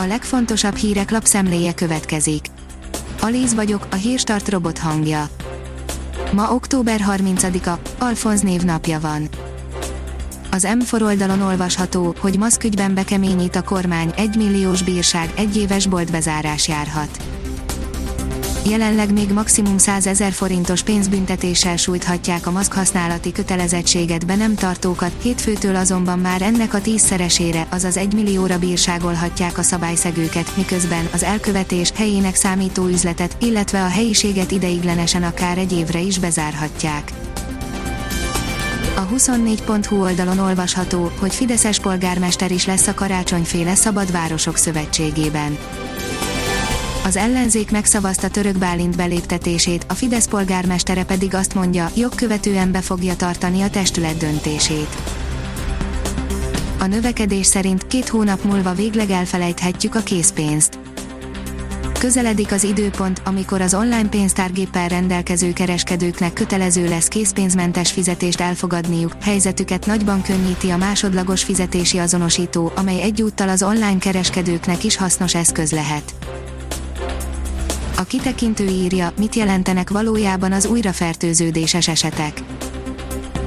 A legfontosabb hírek lapszemléje következik. Alíz vagyok, a hírstart robot hangja. Ma október 30-a, Alfonz névnapja van. Az M4 oldalon olvasható, hogy maszkügyben bekeményít a kormány, egy milliós bírság, egy éves boltbezárás járhat jelenleg még maximum 100 ezer forintos pénzbüntetéssel sújthatják a maszkhasználati kötelezettséget be nem tartókat, hétfőtől azonban már ennek a tízszeresére, azaz 1 millióra bírságolhatják a szabályszegőket, miközben az elkövetés helyének számító üzletet, illetve a helyiséget ideiglenesen akár egy évre is bezárhatják. A 24.hu oldalon olvasható, hogy Fideszes polgármester is lesz a karácsonyféle Szabad Városok Szövetségében az ellenzék megszavazta török Bálint beléptetését, a Fidesz polgármestere pedig azt mondja, jogkövetően be fogja tartani a testület döntését. A növekedés szerint két hónap múlva végleg elfelejthetjük a készpénzt. Közeledik az időpont, amikor az online pénztárgéppel rendelkező kereskedőknek kötelező lesz készpénzmentes fizetést elfogadniuk, helyzetüket nagyban könnyíti a másodlagos fizetési azonosító, amely egyúttal az online kereskedőknek is hasznos eszköz lehet. A kitekintő írja, mit jelentenek valójában az újrafertőződéses esetek.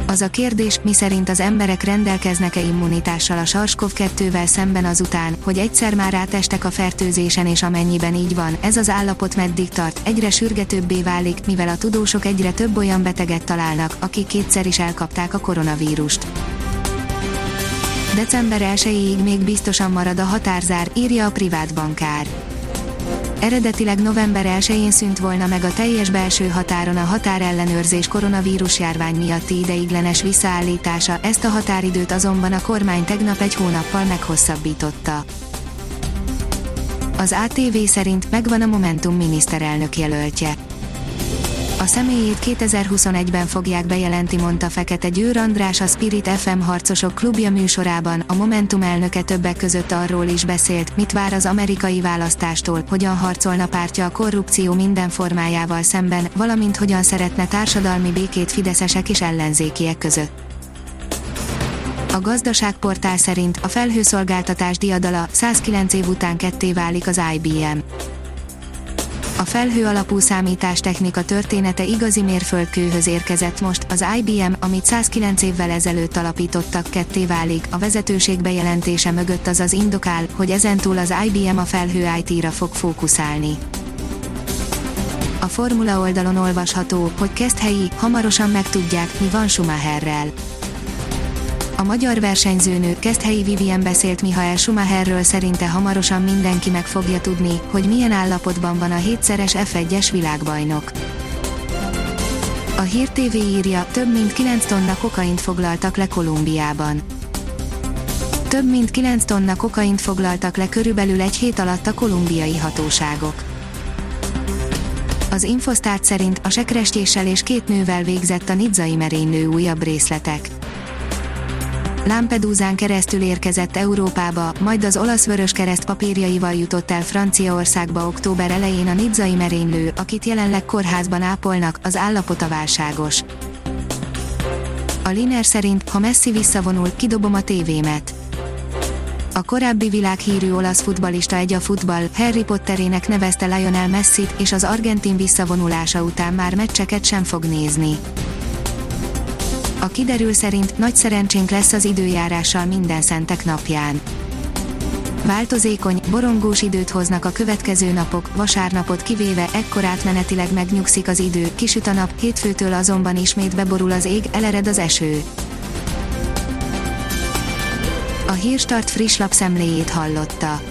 Az a kérdés, miszerint az emberek rendelkeznek-e immunitással a SARS-CoV-2-vel szemben azután, hogy egyszer már átestek a fertőzésen és amennyiben így van, ez az állapot meddig tart, egyre sürgetőbbé válik, mivel a tudósok egyre több olyan beteget találnak, akik kétszer is elkapták a koronavírust. December 1-ig még biztosan marad a határzár, írja a privát bankár Eredetileg november 1-én szűnt volna meg a teljes belső határon a határellenőrzés koronavírus járvány miatti ideiglenes visszaállítása, ezt a határidőt azonban a kormány tegnap egy hónappal meghosszabbította. Az ATV szerint megvan a Momentum miniszterelnök jelöltje a személyét 2021-ben fogják bejelenti, mondta Fekete Győr András a Spirit FM harcosok klubja műsorában, a Momentum elnöke többek között arról is beszélt, mit vár az amerikai választástól, hogyan harcolna pártja a korrupció minden formájával szemben, valamint hogyan szeretne társadalmi békét fideszesek és ellenzékiek között. A gazdaságportál szerint a felhőszolgáltatás diadala 109 év után ketté válik az IBM a felhő alapú számítástechnika története igazi mérföldkőhöz érkezett most, az IBM, amit 109 évvel ezelőtt alapítottak ketté válik, a vezetőség bejelentése mögött az az indokál, hogy ezentúl az IBM a felhő IT-ra fog fókuszálni. A formula oldalon olvasható, hogy kezd helyi, hamarosan megtudják, mi van Schumacherrel a magyar versenyzőnő Keszthelyi Vivien beszélt Mihael Schumacherről szerinte hamarosan mindenki meg fogja tudni, hogy milyen állapotban van a hétszeres F1-es világbajnok. A Hír TV írja, több mint 9 tonna kokaint foglaltak le Kolumbiában. Több mint 9 tonna kokaint foglaltak le körülbelül egy hét alatt a kolumbiai hatóságok. Az Infosztát szerint a sekrestéssel és két nővel végzett a nidzai merénylő újabb részletek. Lampedusán keresztül érkezett Európába, majd az olasz vörös kereszt papírjaival jutott el Franciaországba október elején a nidzai merénylő, akit jelenleg kórházban ápolnak, az állapota válságos. A Liner szerint, ha Messi visszavonul, kidobom a tévémet. A korábbi világhírű olasz futbalista egy a futball Harry Potterének nevezte Lionel Messi-t, és az argentin visszavonulása után már meccseket sem fog nézni. A kiderül szerint nagy szerencsénk lesz az időjárással minden szentek napján. Változékony, borongós időt hoznak a következő napok, vasárnapot kivéve ekkor átmenetileg megnyugszik az idő, kisüt a nap, hétfőtől azonban ismét beborul az ég, elered az eső. A Hírstart friss lapszemléjét hallotta.